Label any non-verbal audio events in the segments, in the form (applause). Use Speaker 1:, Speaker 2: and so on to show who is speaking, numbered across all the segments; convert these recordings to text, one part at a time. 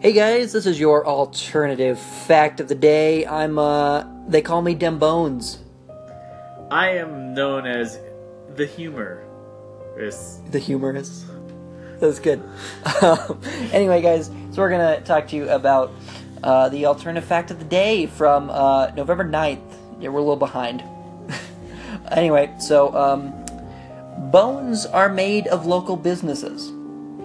Speaker 1: Hey guys, this is your alternative fact of the day. I'm, uh, they call me Dem Bones.
Speaker 2: I am known as the humor. Is
Speaker 1: The humorous. That's good. Um, anyway, guys, so we're gonna talk to you about uh, the alternative fact of the day from uh, November 9th. Yeah, we're a little behind. (laughs) anyway, so, um, bones are made of local businesses.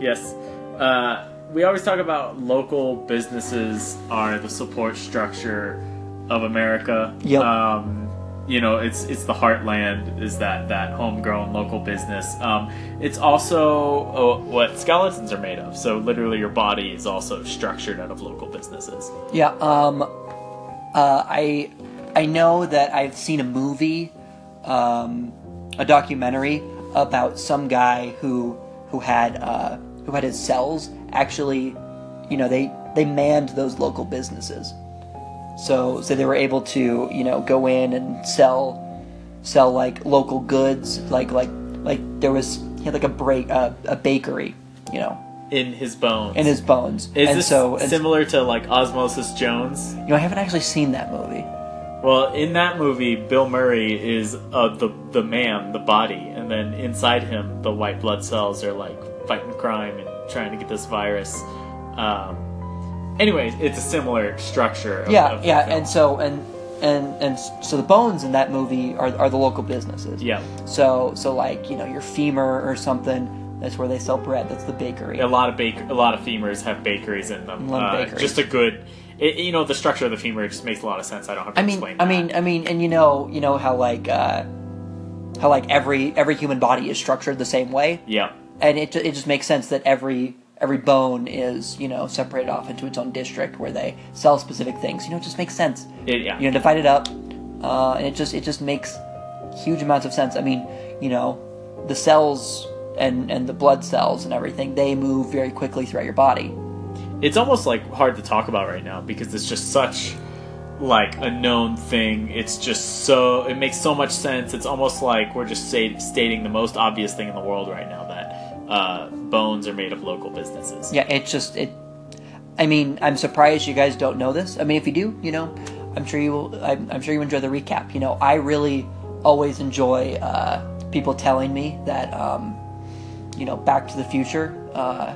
Speaker 2: yes. Uh, we always talk about local businesses are the support structure of America.
Speaker 1: Yep.
Speaker 2: Um, you know, it's it's the heartland is that that homegrown local business. Um, it's also uh, what skeletons are made of. So literally, your body is also structured out of local businesses.
Speaker 1: Yeah, um, uh, I I know that I've seen a movie, um, a documentary about some guy who who had uh, who had his cells actually, you know, they they manned those local businesses, so so they were able to you know go in and sell sell like local goods, like like like there was he had like a break uh, a bakery, you know,
Speaker 2: In his bones.
Speaker 1: in his bones,
Speaker 2: Is
Speaker 1: and
Speaker 2: this
Speaker 1: so and,
Speaker 2: similar to like Osmosis Jones?
Speaker 1: you know I haven't actually seen that movie.
Speaker 2: Well, in that movie, Bill Murray is uh, the the man, the body, and then inside him, the white blood cells are like fighting crime and trying to get this virus. Um, anyways, it's a similar structure. Of,
Speaker 1: yeah
Speaker 2: of
Speaker 1: yeah
Speaker 2: film.
Speaker 1: and so and and and so the bones in that movie are, are the local businesses
Speaker 2: yeah,
Speaker 1: so so like you know your femur or something that's where they sell bread that's the bakery
Speaker 2: a lot of bake, a lot of femurs have bakeries in them. Uh,
Speaker 1: bakeries.
Speaker 2: Just a good, it, you know, the structure of the femur just makes a lot of sense. I don't have to
Speaker 1: i mean
Speaker 2: explain.
Speaker 1: i
Speaker 2: that.
Speaker 1: mean i mean and you know you know how like uh how like every every human body is structured the same way
Speaker 2: yeah,
Speaker 1: and it, it just makes sense that every every bone is you know separated off into its own district where they sell specific things. You know it just makes sense.
Speaker 2: It, yeah,
Speaker 1: you know divide it up uh, and it just it just makes huge amounts of sense. I mean you know the cells and and the blood cells and everything they move very quickly throughout your body.
Speaker 2: It's almost like hard to talk about right now because it's just such like a known thing. It's just so it makes so much sense. It's almost like we're just say, stating the most obvious thing in the world right now uh, bones are made of local businesses
Speaker 1: yeah it just it i mean i'm surprised you guys don't know this i mean if you do you know i'm sure you will i'm, I'm sure you enjoy the recap you know i really always enjoy uh, people telling me that um, you know back to the future uh,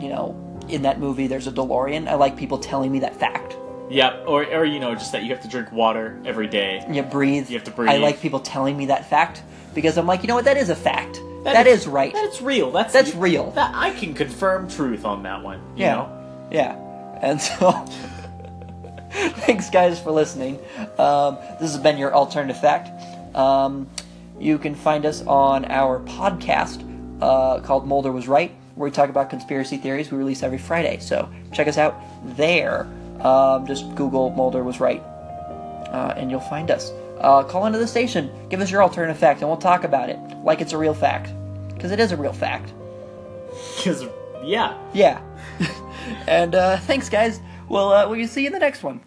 Speaker 1: you know in that movie there's a delorean i like people telling me that fact
Speaker 2: yeah or, or you know just that you have to drink water every day
Speaker 1: you breathe.
Speaker 2: You have to breathe.
Speaker 1: I like people telling me that fact because I'm like, you know what? That is a fact.
Speaker 2: That
Speaker 1: that
Speaker 2: is-
Speaker 1: is, right.
Speaker 2: that's real that's
Speaker 1: That's real.
Speaker 2: that i can confirm truth on that one you
Speaker 1: yeah,
Speaker 2: know
Speaker 1: yeah. And so, (laughs) thanks guys for listening. Um, this has been your alternative fact. Um, you can find us on our podcast uh, called Mulder Was Right, where we talk about conspiracy theories. We release every Friday, so check us out there. Um, just Google Mulder Was Right, uh, and you'll find us. Uh, call into the station, give us your alternative fact, and we'll talk about it like it's a real fact, because it is a real fact.
Speaker 2: because yeah
Speaker 1: Yeah. (laughs) and uh, thanks, guys. We'll uh, we'll see you in the next one.